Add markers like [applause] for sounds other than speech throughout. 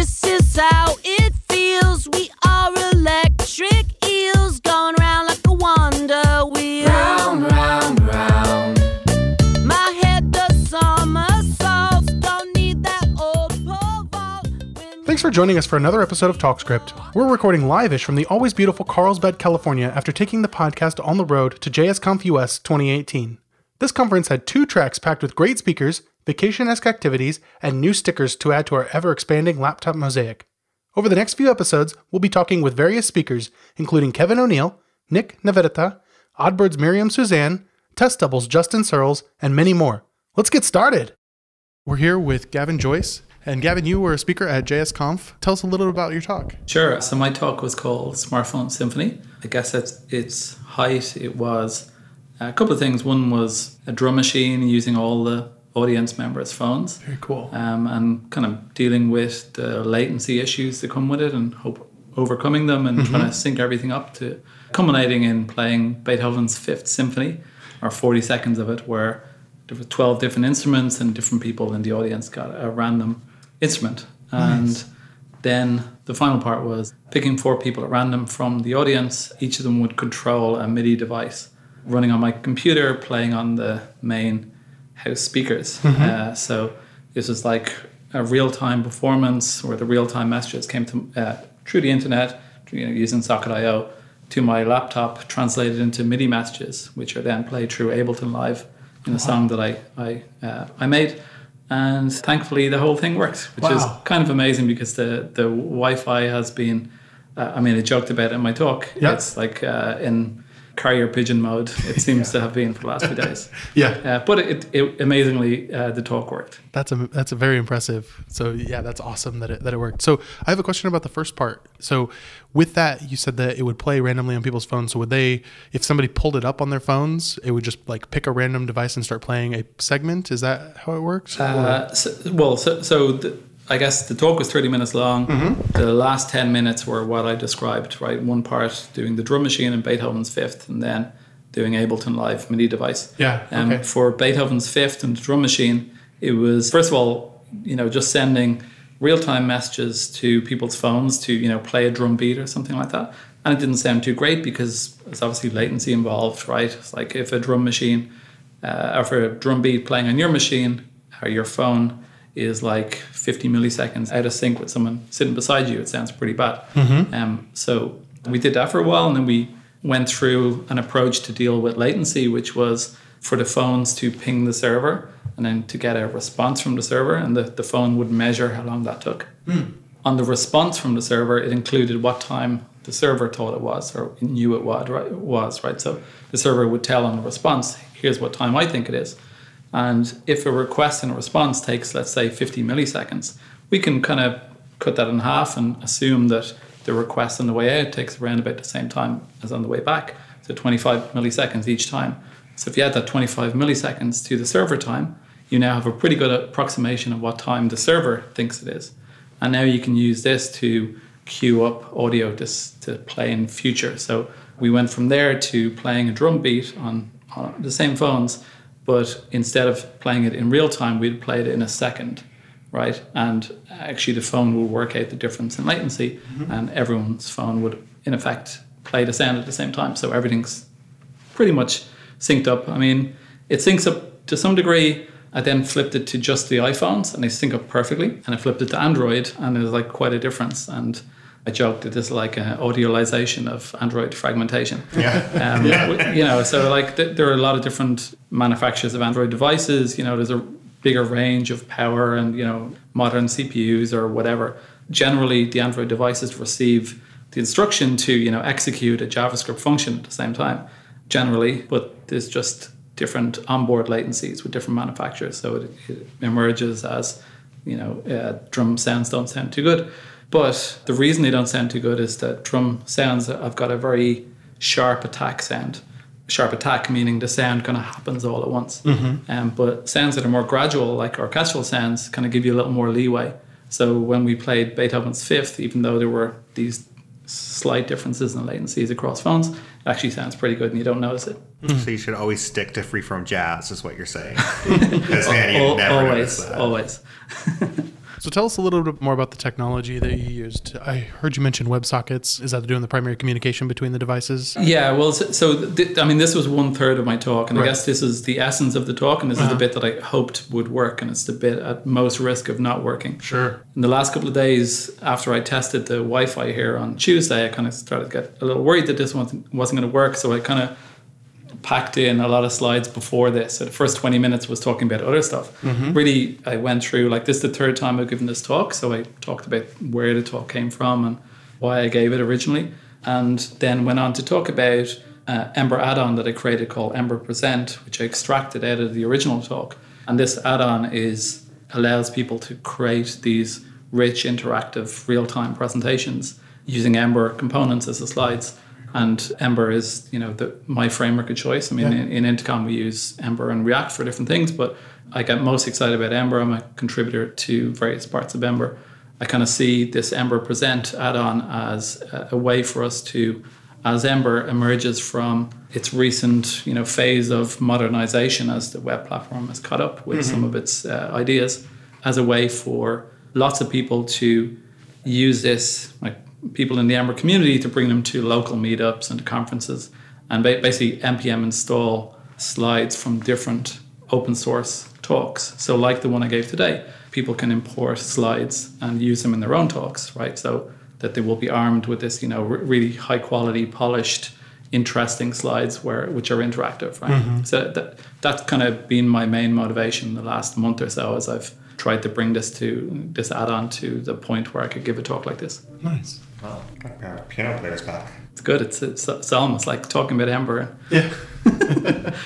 This is how it feels. We are electric eels going round like a wonder wheel. Round, round, round. My head does somersaults. Don't need that old pole vault. Thanks for joining us for another episode of TalkScript. We're recording live-ish from the always beautiful Carlsbad, California after taking the podcast on the road to JSConf US 2018. This conference had two tracks packed with great speakers, vacation-esque activities, and new stickers to add to our ever-expanding laptop mosaic. Over the next few episodes, we'll be talking with various speakers, including Kevin O'Neill, Nick Navedita, Oddbird's Miriam Suzanne, Test Double's Justin Searls, and many more. Let's get started! We're here with Gavin Joyce. And Gavin, you were a speaker at JSConf. Tell us a little about your talk. Sure. So my talk was called Smartphone Symphony. I guess at its height, it was a couple of things. One was a drum machine using all the audience members' phones, Very cool. um, and kind of dealing with the latency issues that come with it, and hope overcoming them, and trying to sync everything up to culminating in playing Beethoven's Fifth Symphony, or forty seconds of it, where there were twelve different instruments and different people in the audience got a random instrument, and then the final part was picking four people at random from the audience. Each of them would control a MIDI device running on my computer, playing on the main house speakers. Uh, so this was like a real time performance where the real time messages came to uh, through the internet, you know, using Socket.io to my laptop, translated into MIDI messages, which are then played through Ableton Live in a song that I I, uh, I made. And thankfully, the whole thing worked, which is kind of amazing because the the Wi-Fi has been. Uh, I mean, I joked about it in my talk. Yeah. It's like uh, in carrier pigeon mode. It [laughs] seems to have been for the last few days. [laughs] Yeah. Uh, but it, it amazingly, uh, the talk worked. That's a that's a very impressive. So yeah, that's awesome that it that it worked. So I have a question about the first part. So with that, you said that it would play randomly on people's phones. So would they, if somebody pulled it up on their phones, it would just like pick a random device and start playing a segment? Is that how it works? Uh, so, well, so, so the, I guess the talk was 30 minutes long. The last 10 minutes were what I described, right? One part doing the drum machine and Beethoven's fifth, and then doing Ableton Live MIDI device. Yeah, Um, okay. For Beethoven's fifth and the drum machine, it was, first of all, you know, just sending real time messages to people's phones to, you know, play a drum beat or something like that. And it didn't sound too great because there's obviously latency involved, right? It's like if a drum machine uh, or for a drum beat playing on your machine or your phone is like 50 milliseconds out of sync with someone sitting beside you, it sounds pretty bad. Um, so we did that for a while, and then we went through an approach to deal with latency, which was for the phones to ping the server and then to get a response from the server, and the, the phone would measure how long that took. On the response from the server, it included what time the server thought it was or knew it? Was right. So the server would tell on the response, "Here's what time I think it is." And if a request and a response takes, let's say, 50 milliseconds, we can kind of cut that in half and assume that the request on the way out takes around about the same time as on the way back. So 25 milliseconds each time. So if you add that 25 milliseconds to the server time, you now have a pretty good approximation of what time the server thinks it is. And now you can use this to queue up audio to, to play in future. So we went from there to playing a drum beat on, on the same phones, but instead of playing it in real time, we'd play it in a second, right? And actually, the phone will work out the difference in latency, mm-hmm. and everyone's phone would, in effect, play the sound at the same time. So everything's pretty much synced up. I mean, it syncs up to some degree. I then flipped it to just the iPhones and they sync up perfectly. And I flipped it to Android and there's like quite a difference. And I joked that this is like an audialization of Android fragmentation. Yeah. [laughs] Um, w- You know, so like th- there are a lot of different manufacturers of Android devices. You know, there's a bigger range of power and, you know, modern CPUs or whatever. Generally, the Android devices receive the instruction to, you know, execute a JavaScript function at the same time, generally, but there's just different onboard latencies with different manufacturers. So it, it emerges as, you know, uh, drum sounds don't sound too good. But the reason they don't sound too good is that drum sounds have got a very sharp attack sound. Sharp attack meaning the sound kind of happens all at once. Um, but sounds that are more gradual, like orchestral sounds, kind of give you a little more leeway. So when we played Beethoven's Fifth, even though there were these slight differences in latencies across phones, it actually sounds pretty good and you don't notice it. So you should always stick to freeform jazz, is what you're saying. [laughs] Because man, you Al- never always, notice that. always. [laughs] So tell us a little bit more about the technology that you used. I heard you mention WebSockets. Is that doing the primary communication between the devices? Yeah, well, so, so th- I mean, this was one third of my talk, and Right. I guess this is the essence of the talk, and this is the uh-huh. bit that I hoped would work, and it's the bit at most risk of not working. Sure. In the last couple of days after I tested the Wi-Fi here on Tuesday, I kind of started to get a little worried that this wasn't wasn't going to work. So I kind of packed in a lot of slides before this. So the first twenty minutes was talking about other stuff. Really, I went through like this is the third time I've given this talk, so I talked about where the talk came from and why I gave it originally, and then went on to talk about uh, Ember add-on that I created called Ember Present, which I extracted out of the original talk. And this add-on is allows people to create these rich, interactive, real-time presentations using Ember components as the slides. And Ember is, you know, the, my framework of choice. I mean, Yeah. in, in Intercom we use Ember and React for different things, but I get most excited about Ember. I'm a contributor to various parts of Ember. I kind of see this Ember Present add-on as a, a way for us to, as Ember emerges from its recent, you know, phase of modernization as the web platform has caught up with some of its uh, ideas, as a way for lots of people to use this, like people in the Ember community, to bring them to local meetups and to conferences, and ba- basically npm install slides from different open source talks. So, like the one I gave today, people can import slides and use them in their own talks, right? So that they will be armed with this, you know, re- really high quality, polished, interesting slides where which are interactive, right? Mm-hmm. So that that's kind of been my main motivation the last month or so as I've tried to bring this to this add-on to the point where I could give a talk like this. Nice. Well, our piano players back. It's good. It's it's, it's almost like talking about Ember. Yeah. [laughs] [laughs]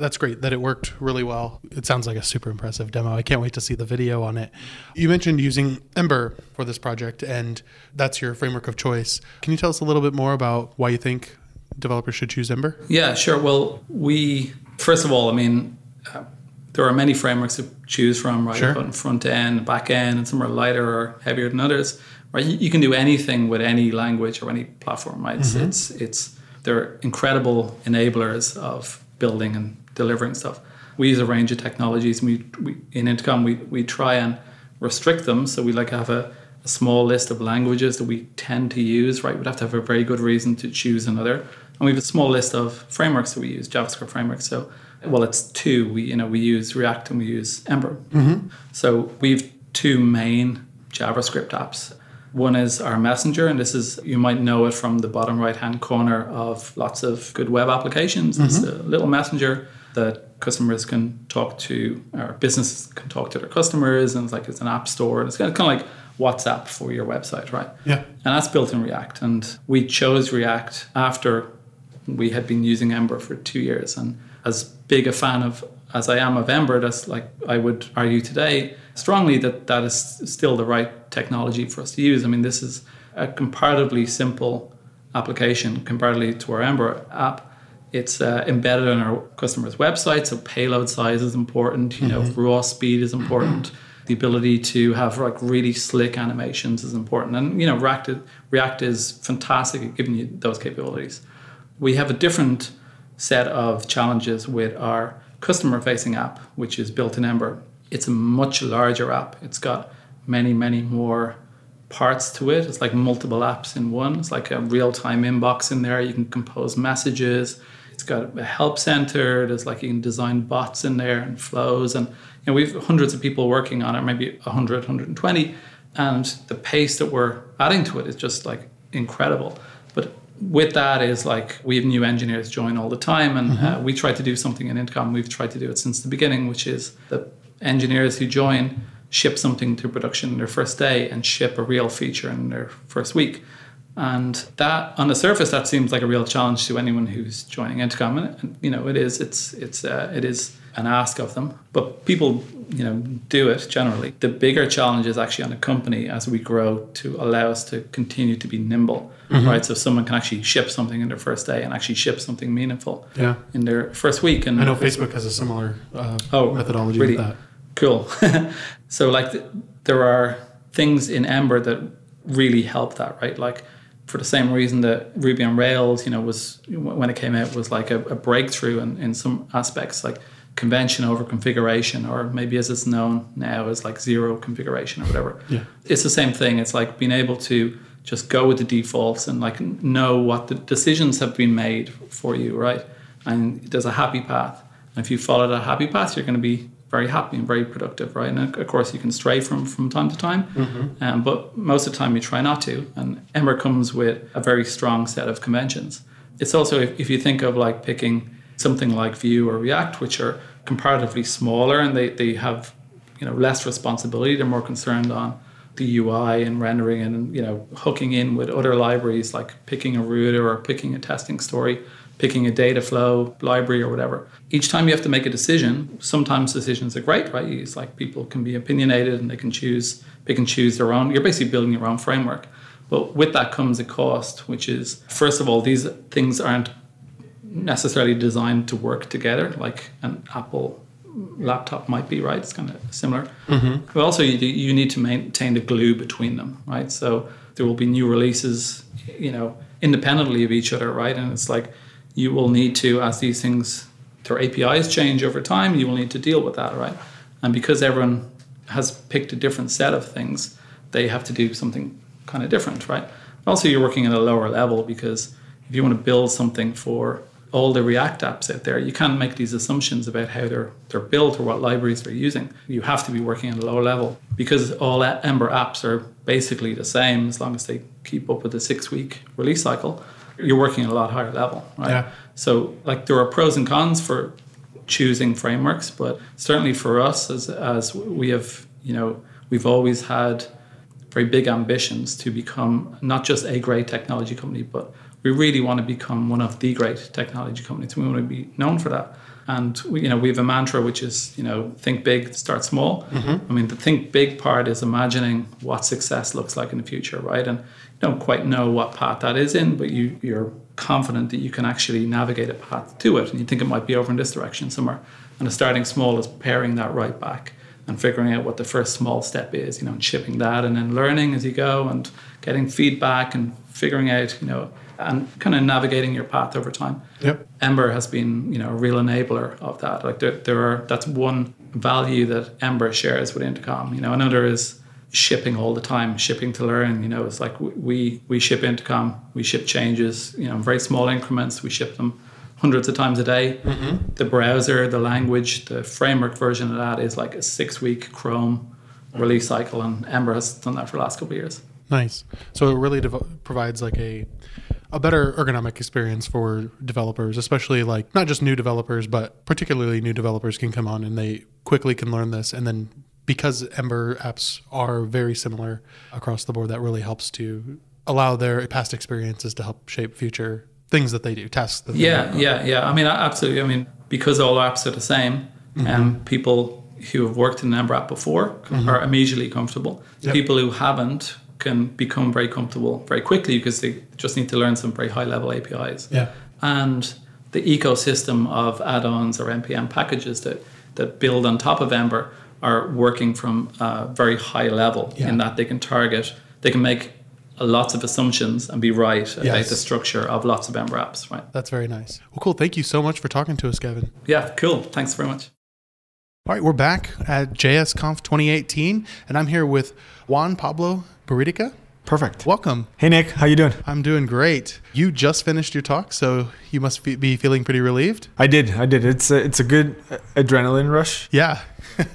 That's great that it worked really well. It sounds like a super impressive demo. I can't wait to see the video on it. You mentioned using Ember for this project, and that's your framework of choice. Can you tell us a little bit more about why you think developers should choose Ember? Yeah, sure. Well, we first of all, I mean, uh, there are many frameworks to choose from, right? Sure. Both front end, back end, and some are lighter or heavier than others. Right? You, you can do anything with any language or any platform, right? It's, mm-hmm. it's it's they're incredible enablers of building and delivering stuff. We use a range of technologies. And we, we in Intercom we we try and restrict them. So we like have a, a small list of languages that we tend to use, right? We'd have to have a very good reason to choose another. And we have a small list of frameworks that we use, JavaScript frameworks. So, well, it's two. We, you know, we use React and we use Ember. Mm-hmm. So we've two main JavaScript apps. One is our messenger, and this is you might know it from the bottom right hand corner of lots of good web applications. It's mm-hmm. a little messenger that customers can talk to, or businesses can talk to their customers, and it's like it's an app store, and it's kind of, kind of like WhatsApp for your website, right? Yeah. And that's built in React. And we chose React after we had been using Ember for two years. And as big a fan of as I am of Ember, that's like I would argue today strongly that that is still the right technology for us to use. I mean, this is a comparatively simple application comparatively to our Ember app. It's uh, embedded on our customer's website, so payload size is important. You know, raw speed is important. The ability to have like really slick animations is important, and you know, React React is fantastic at giving you those capabilities. We have a different set of challenges with our customer-facing app, which is built in Ember. It's a much larger app. It's got many, many more parts to it. It's like multiple apps in one. It's like a real-time inbox in there. You can compose messages. It's got a help center. There's like you can design bots in there and flows. And you know, we've hundreds of people working on it, maybe 100, 120. And the pace that we're adding to it is just like incredible. With that is like we have new engineers join all the time, and uh, we try to do something in Intercom. We've tried to do it since the beginning, which is the engineers who join ship something to production in their first day and ship a real feature in their first week. And that, on the surface, that seems like a real challenge to anyone who's joining Intercom. And, and you know, it is. It's it's uh, it is an ask of them. But people, you know, do it generally. The bigger challenge is actually on the company as we grow to allow us to continue to be nimble, right? So someone can actually ship something in their first day and actually ship something meaningful Yeah. in their first week. And I know Facebook has a similar uh, Oh, methodology really? with that. Cool. [laughs] so, like, th- there are things in Ember that really help that, right? Like, for the same reason that Ruby on Rails, you know, was when it came out was like a, a breakthrough in, in some aspects. Like, convention over configuration, or maybe as it's known now as like zero configuration or whatever. Yeah. It's the same thing. It's like being able to just go with the defaults and like know what the decisions have been made for you, right? And there's a happy path. And if you follow that happy path, you're going to be very happy and very productive, right? And of course, you can stray from from time to time, um, but most of the time you try not to. And Ember comes with a very strong set of conventions. It's also if, if you think of like picking something like Vue or React, which are comparatively smaller and they, they have you know less responsibility. They're more concerned on the UI and rendering and you know hooking in with other libraries like picking a router or picking a testing story, picking a data flow library or whatever. Each time you have to make a decision. Sometimes decisions are great, right? It's like people can be opinionated and they can choose they can choose their own. You're basically building your own framework. But with that comes a cost, which is first of all these things aren't necessarily designed to work together like an Apple laptop might be, right? It's kind of similar. Mm-hmm. But also, you, you need to maintain the glue between them, right? So there will be new releases, you know, independently of each other, right? And it's like you will need to, as these things, their APIs change over time, you will need to deal with that, right? And because everyone has picked a different set of things, they have to do something kind of different, right? Also, you're working at a lower level because if you want to build something for all the React apps out there, you can't make these assumptions about how they're they're built or what libraries they're using. You have to be working at a low level because all Ember apps are basically the same as long as they keep up with the six week release cycle. You're working at a lot higher level, right? Yeah. So like there are pros and cons for choosing frameworks, but certainly for us as as we have, you know, we've always had very big ambitions to become not just a great technology company, but we really want to become one of the great technology companies. We want to be known for that. And we, you know, we have a mantra which is, you know, think big, start small. Mm-hmm. I mean, the think big part is imagining what success looks like in the future, right? And you don't quite know what path that is in, but you, you're confident that you can actually navigate a path to it. And you think it might be over in this direction somewhere. And the starting small is paring that right back and figuring out what the first small step is, you know, and shipping that and then learning as you go and getting feedback and figuring out, you know, and kind of navigating your path over time. Yep. Ember has been, you know, a real enabler of that. Like there, there are that's one value that Ember shares with Intercom. You know, another is shipping all the time, shipping to learn. You know, it's like we we ship Intercom, we ship changes. You know, in very small increments. We ship them hundreds of times a day. Mm-hmm. The browser, the language, the framework version of that is like a six week Chrome release cycle, and Ember has done that for the last couple of years. Nice. So it really dev- provides like a a better ergonomic experience for developers, especially like not just new developers, but particularly new developers can come on and they quickly can learn this. And then because Ember apps are very similar across the board, that really helps to allow their past experiences to help shape future things that they do, tasks that they Yeah, yeah, yeah. I mean, absolutely. I mean, because all apps are the same, mm-hmm. and people who have worked in an Ember app before mm-hmm. are immediately comfortable. Yep. People who haven't can become very comfortable very quickly because they just need to learn some very high level APIs. Yeah. And the ecosystem of add-ons or npm packages that that build on top of Ember are working from a very high level Yeah. in that they can target, they can make lots of assumptions and be right about Yes. the structure of lots of Ember apps, right? That's very nice. Well, cool. Thank you so much for talking to us, Kevin. Yeah, cool. Thanks very much. All right, we're back at JSConf 2018, and I'm here with Juan Pablo Buriticá. Perfect. Welcome. Hey Nick, how you doing? I'm doing great. You just finished your talk, so you must be feeling pretty relieved. I did. I did. It's a, it's a good adrenaline rush. Yeah.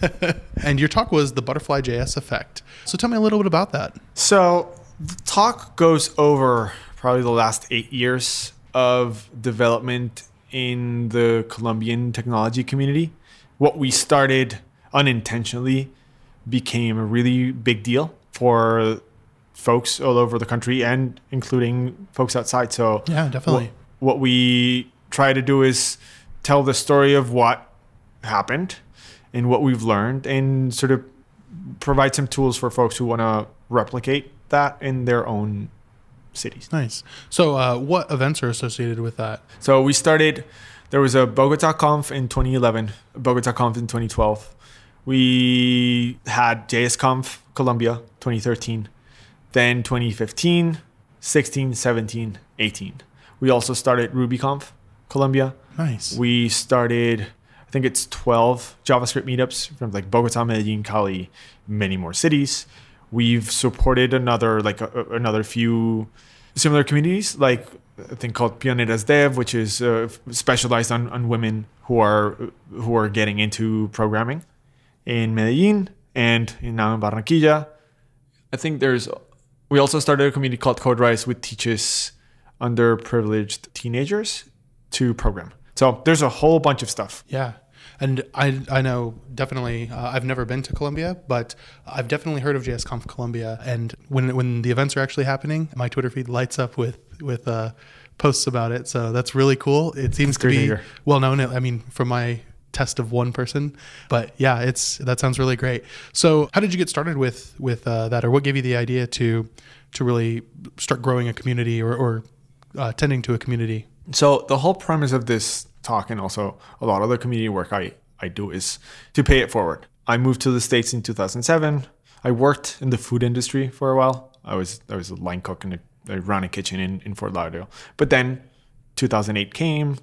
[laughs] and your talk was the Butterfly JS effect. So tell me a little bit about that. So the talk goes over probably the last eight years of development in the Colombian technology community. What we started unintentionally became a really big deal for folks all over the country and including folks outside. So Yeah, definitely. What, what we try to do is tell the story of what happened and what we've learned and sort of provide some tools for folks who want to replicate that in their own cities. Nice. So, uh, what events are associated with that? So we started, there was a Bogota Conf in 2011, Bogota Conf in 2012. We had JSConf Colombia 2013, then 2015, 16, 17, 18. We also started RubyConf Colombia. Nice. We started, I think it's 12 JavaScript meetups from like Bogota, Medellin, Cali, many more cities. We've supported another like a- another few similar communities, like I think called Pioneras Dev, which is uh, specialized on, on women who are who are getting into programming in Medellin and now in Barranquilla. I think there's we also started a community called Code Rise, which teaches underprivileged teenagers to program. So there's a whole bunch of stuff. Yeah. And I, I know definitely, uh, I've never been to Colombia, but I've definitely heard of JSConf Colombia. And when, when the events are actually happening, my Twitter feed lights up with, with uh, posts about it. So that's really cool. It seems to be well known. I mean, from my test of one person, but yeah, it's, that sounds really great. So how did you get started with, with uh, that? Or what gave you the idea to, to really start growing a community or, or uh, tending to a community? So the whole premise of this talk and also a lot of the community work I, I do is to pay it forward. I moved to the States in 2007. I worked in the food industry for a while. I was I was a line cook and I ran a kitchen in, in Fort Lauderdale. But then 2008 came,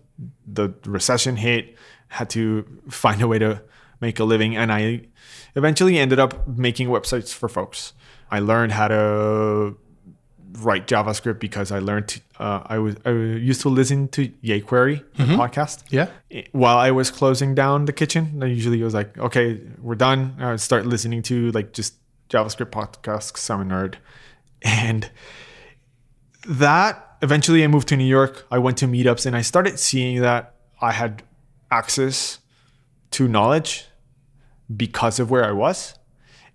the recession hit, had to find a way to make a living, and I eventually ended up making websites for folks. I learned how to write JavaScript because I learned uh, I was I used to listen to yayQuery the podcast. Yeah. While I was closing down the kitchen, I usually was like, okay, we're done. I would start listening to like just JavaScript podcasts 'cause I'm a nerd, and that eventually I moved to New York. I went to meetups and I started seeing that I had access to knowledge because of where I was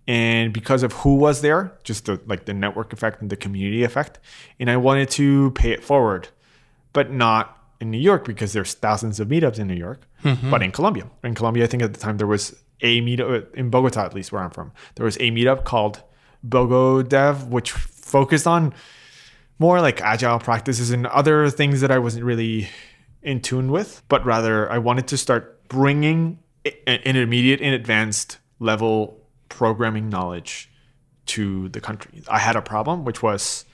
and because of who was there, just the like the network effect and the community effect. And I wanted to pay it forward, but not in New York because there's thousands of meetups in New York, mm-hmm. but in Colombia. In Colombia, I think at the time there was a meetup uh, in Bogota, at least where I'm from. There was a meetup called Bogo Dev, which focused on more like agile practices and other things that I wasn't really in tune with, but rather I wanted to start bringing i- intermediate and advanced level programming knowledge to the country. I had a problem, which was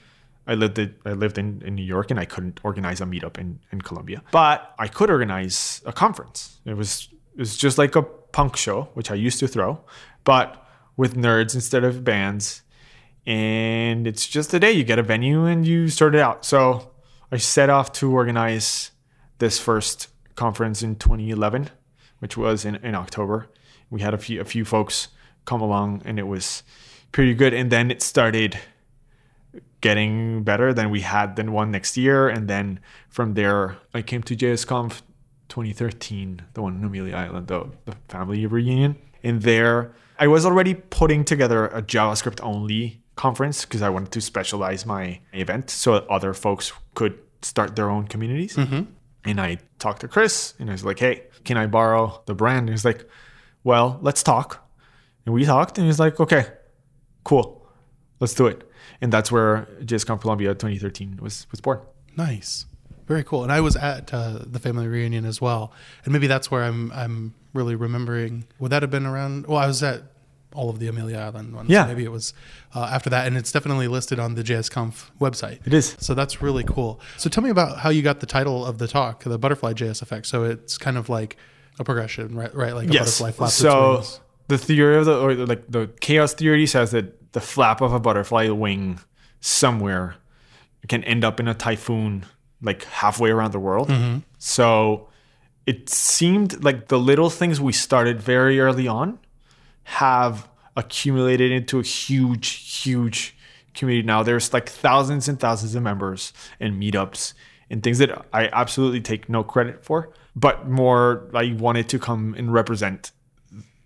I lived in, I lived in, in New York and I couldn't organize a meetup in, in Colombia, but I could organize a conference. It was it was just like a punk show, which I used to throw, but with nerds instead of bands and it's just a day you get a venue and you sort it out so i set off to organize this first conference in 2011 which was in, in october we had a few a few folks come along and it was pretty good. And then it started getting better then we had then one next year. And then from there i came to jsconf 2013 the one in amelia island the, the family reunion. And there i was already putting together a javascript only conference because i wanted to specialize my event so that other folks could start their own communities. Mm-hmm. And i talked to chris and i was like hey can i borrow the brand? And he's like well let's talk and we talked and he's like okay cool let's do it and that's where JSConf Colombia 2013 was was born. Nice, very cool. And I was at uh, the family reunion as well, and maybe that's where I'm I'm really remembering. Would that have been around? Well, I was at all of the Amelia Island ones. Yeah. maybe it was uh, after that, and it's definitely listed on the JSConf website. It is. So that's really cool. So tell me about how you got the title of the talk, the butterfly JS effect. So it's kind of like a progression, right? Right, like a Yes. butterfly flaps its So wings. The theory of the or like the chaos theory says that the flap of a butterfly wing somewhere can end up in a typhoon like halfway around the world. Mm-hmm. So it seemed like the little things we started very early on have accumulated into a huge, huge community now. There's like thousands and thousands of members and meetups and things that I absolutely take no credit for, but more I wanted to come and represent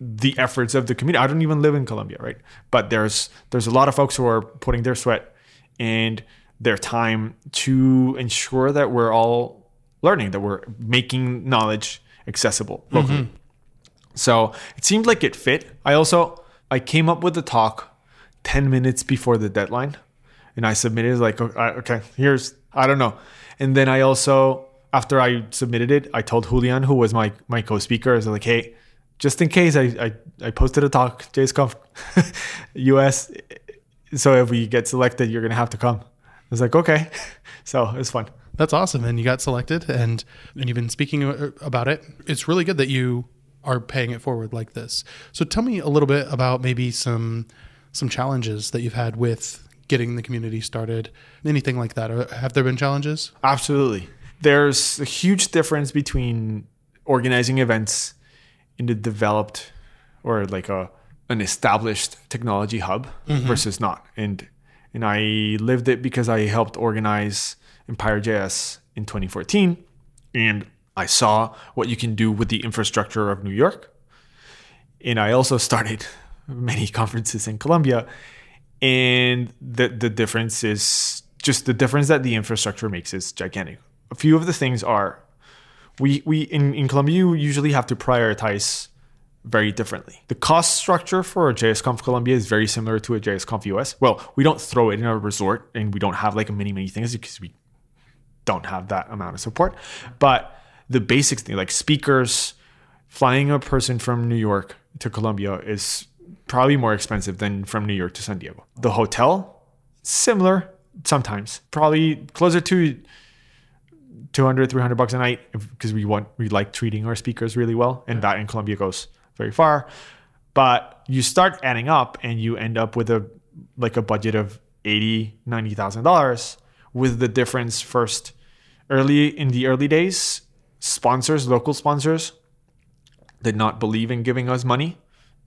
the efforts of the community. I don't even live in Colombia, right? But there's there's a lot of folks who are putting their sweat and their time to ensure that we're all learning, that we're making knowledge accessible mm-hmm. locally. So it seemed like it fit. I also I came up with the talk 10 minutes before the deadline and I submitted like oh, okay, here's I don't know. And then I also after I submitted it, I told Julian who was my my co-speaker I was like, "Hey, just in case I I, I posted a talk JSConf [laughs] US so if we get selected, you're going to have to come." I was like, "Okay." [laughs] So, it was fun. That's awesome, and you got selected, and and you've been speaking about it. It's really good that you are paying it forward like this. So tell me a little bit about maybe some some challenges that you've had with getting the community started, anything like that. Or have there been challenges? Absolutely. There's a huge difference between organizing events in the developed or like a an established technology hub mm-hmm. versus not. And and I lived it because I helped organize Empire.js in 2014 and I saw what you can do with the infrastructure of New York. And I also started [laughs] many conferences in Colombia and the the difference is just the difference that the infrastructure makes is gigantic. A few of the things are we we in, in Colombia you usually have to prioritize very differently. The cost structure for a JSConf Colombia is very similar to a JSConf US. Well, we don't throw it in a resort and we don't have like many many things because we don't have that amount of support. But the basics thing like speakers, flying a person from New York to Colombia is probably more expensive than from New York to San Diego. The hotel, similar sometimes, probably closer to 200, 300 bucks a night because we want, we like treating our speakers really well. And that in Colombia goes very far. But you start adding up and you end up with a, like a budget of 80, $90,000 with the difference first early in the early days, sponsors, local sponsors did not believe in giving us money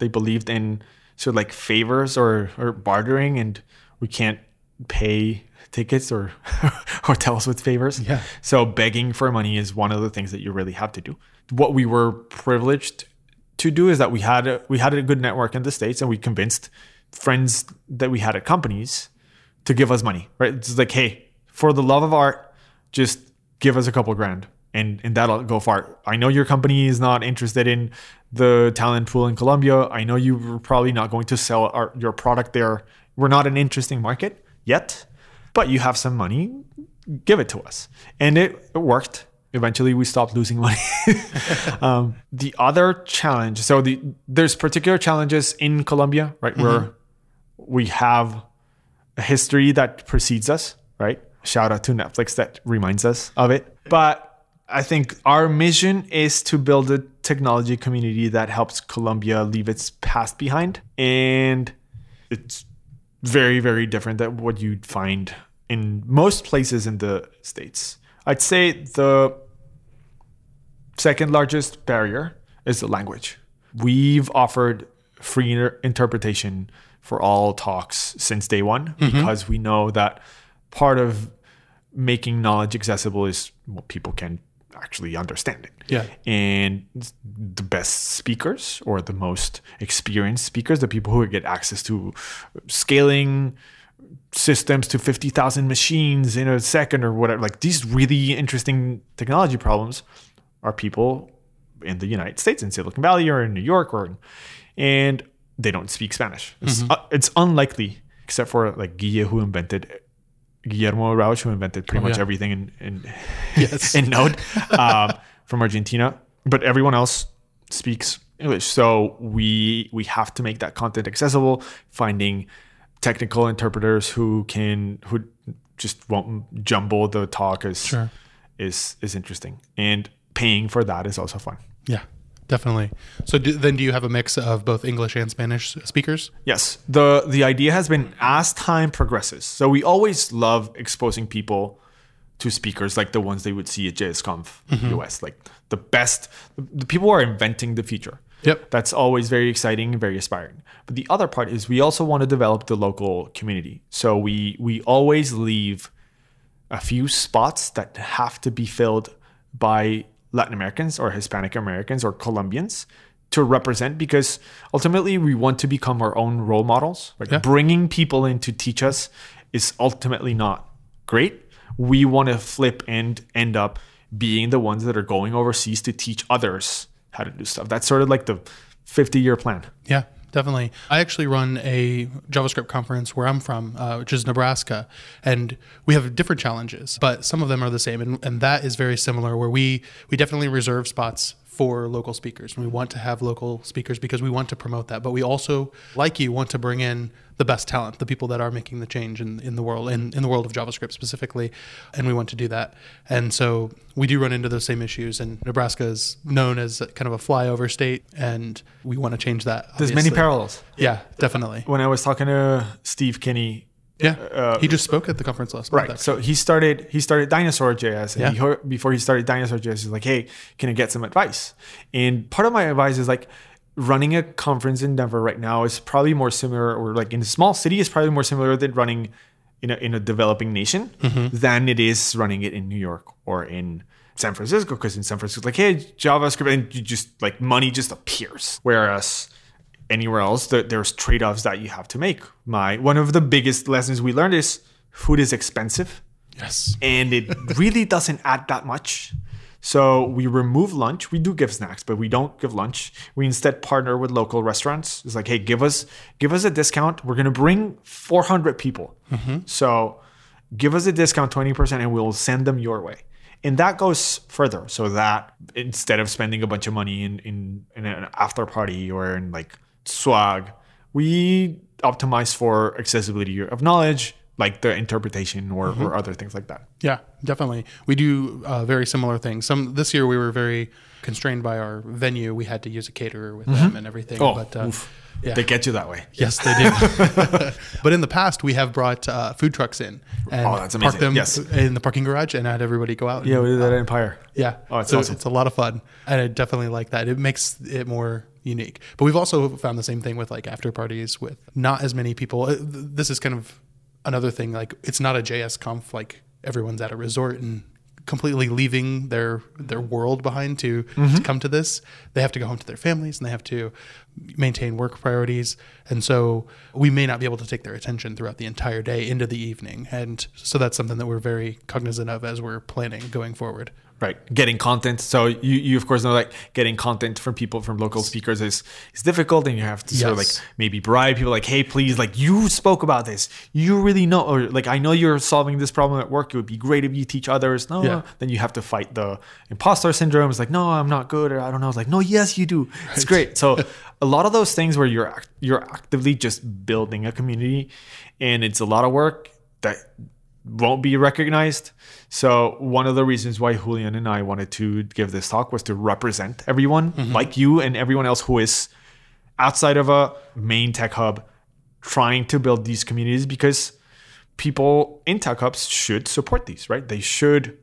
they believed in sort of like favors or, or bartering and we can't pay tickets or [laughs] hotels with favors. Yeah. So begging for money is one of the things that you really have to do. What we were privileged to do is that we had a, we had a good network in the states and we convinced friends that we had at companies to give us money. Right? It's like, hey, for the love of art, just give us a couple grand and and that'll go far. I know your company is not interested in the talent pool in Colombia. I know you're probably not going to sell our, your product there. We're not an interesting market yet, but you have some money. Give it to us, and it, it worked. Eventually, we stopped losing money. [laughs] um, the other challenge, so the there's particular challenges in Colombia, right, where we have a history that precedes us, right? Shout out to Netflix that reminds us of it. But I think our mission is to build a technology community that helps Colombia leave its past behind. And it's very, very different than what you'd find in most places in the States. I'd say the second largest barrier is the language. We've offered free inter- interpretation for all talks since day one mm-hmm. because we know that part of making knowledge accessible is what people can actually understand it. Yeah. And the best speakers or the most experienced speakers, the people who get access to scaling systems to 50,000 machines in a second or whatever, like these really interesting technology problems are people in the United States, in Silicon Valley or in New York or and they don't speak Spanish. It's, uh, it's unlikely, except for like Guille who invented Guillermo Rauch, who invented pretty Oh, much yeah. everything in in, Yes. [laughs] in Node [laughs] um, from Argentina, but everyone else speaks English. So we we have to make that content accessible. Finding technical interpreters who can who just won't jumble the talk is Sure. is is interesting, and paying for that is also fun. Yeah, definitely. So do, then do you have a mix of both English and Spanish speakers? Yes. The the idea has been as time progresses. So we always love exposing people to speakers like the ones they would see at JSConf mm-hmm. US, like the best the people who are inventing the future. Yep. That's always very exciting and very aspiring. But the other part is we also want to develop the local community. So we we always leave a few spots that have to be filled by Latin Americans or Hispanic Americans or Colombians to represent because ultimately we want to become our own role models. Like Yeah. bringing people in to teach us is ultimately not great. We want to flip and end up being the ones that are going overseas to teach others how to do stuff. That's sort of like the 50 year plan. Yeah, definitely. I actually run a JavaScript conference where I'm from, uh, which is Nebraska, and we have different challenges, but some of them are the same, and, and that is very similar. Where we we definitely reserve spots for local speakers. And We want to have local speakers because we want to promote that. But we also, like you, want to bring in the best talent, the people that are making the change in, in the world, in, in the world of JavaScript specifically. And we want to do that. And so we do run into those same issues. And Nebraska is known as kind of a flyover state. And we want to change that. There's many parallels. Yeah, definitely. When I was talking to Steve Kinney, Yeah. Uh, he just spoke at the conference last month. right? So he started he started Dinosaur JS, and Yeah. he heard, before he started Dinosaur JS, he's like, "Hey, can I get some advice?" And part of my advice is like running a conference in Denver right now is probably more similar, or like in a small city is probably more similar than running in a in a developing nation than it is running it in New York or in San Francisco. Because in San Francisco, like, hey, JavaScript, and you just like money just appears. Whereas anywhere else, there, there's trade-offs that you have to make. My one of the biggest lessons we learned is food is expensive yes. and it really doesn't add that much. So we remove lunch. We do give snacks, but we don't give lunch. We instead partner with local restaurants. It's like, hey, give us give us a discount. We're gonna bring 400 people. Mm-hmm. So give us a discount 20% and we'll send them your way. And that goes further. So that instead of spending a bunch of money in in, in an after party or in like swag, we optimize for accessibility of knowledge, like the interpretation or, or other things like that. Yeah, definitely. We do uh, very similar things. Some this year we were very constrained by our venue. We had to use a caterer with them and everything. Oh, but uh, yeah. They get you that way. Yes, they do. [laughs] but in the past, we have brought uh, food trucks in and Oh, that's parked them Yes. in the parking garage and had everybody go out. Yeah, and, we did that at Empire. yeah. Oh, it's so awesome. it's a lot of fun, and I definitely like that. It makes it more unique. But we've also found the same thing with like after parties with not as many people. Uh, This is kind of another thing. Like it's not a JS conf. Like everyone's at a resort and completely leaving their their world behind to, Mm-hmm. to come to this. They have to go home to their families and they have to maintain work priorities. And so we may not be able to take their attention throughout the entire day into the evening. And so that's something that we're very cognizant of as we're planning going forward. Right. Getting content. So you, you of course know like getting content from people from local speakers is is difficult and you have to sort of like maybe bribe people like, hey, please, like you spoke about this. You really know or like I know you're solving this problem at work. It would be great if you teach others. No, Yeah. then you have to fight the imposter syndrome. It's like, no, I'm not good or I don't know. It's like, no, yes, you do. It's great. So [laughs] a lot of those things where you're act- you're actively just building a community and it's a lot of work that won't be recognized. So one of the reasons why Julian and I wanted to give this talk was to represent everyone mm-hmm. like you and everyone else who is outside of a main tech hub trying to build these communities because people in tech hubs should support these, right? They should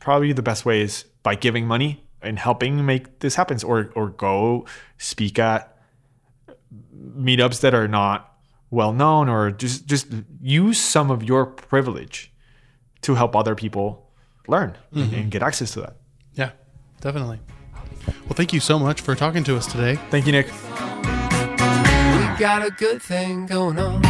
probably the best way is by giving money and helping make this happen or or go speak at meetups that are not well known or just just use some of your privilege to help other people learn and- mm-hmm. and get access to that. Yeah, definitely. Well, thank you so much for talking to us today. Thank you, Nick. We got a good thing going on.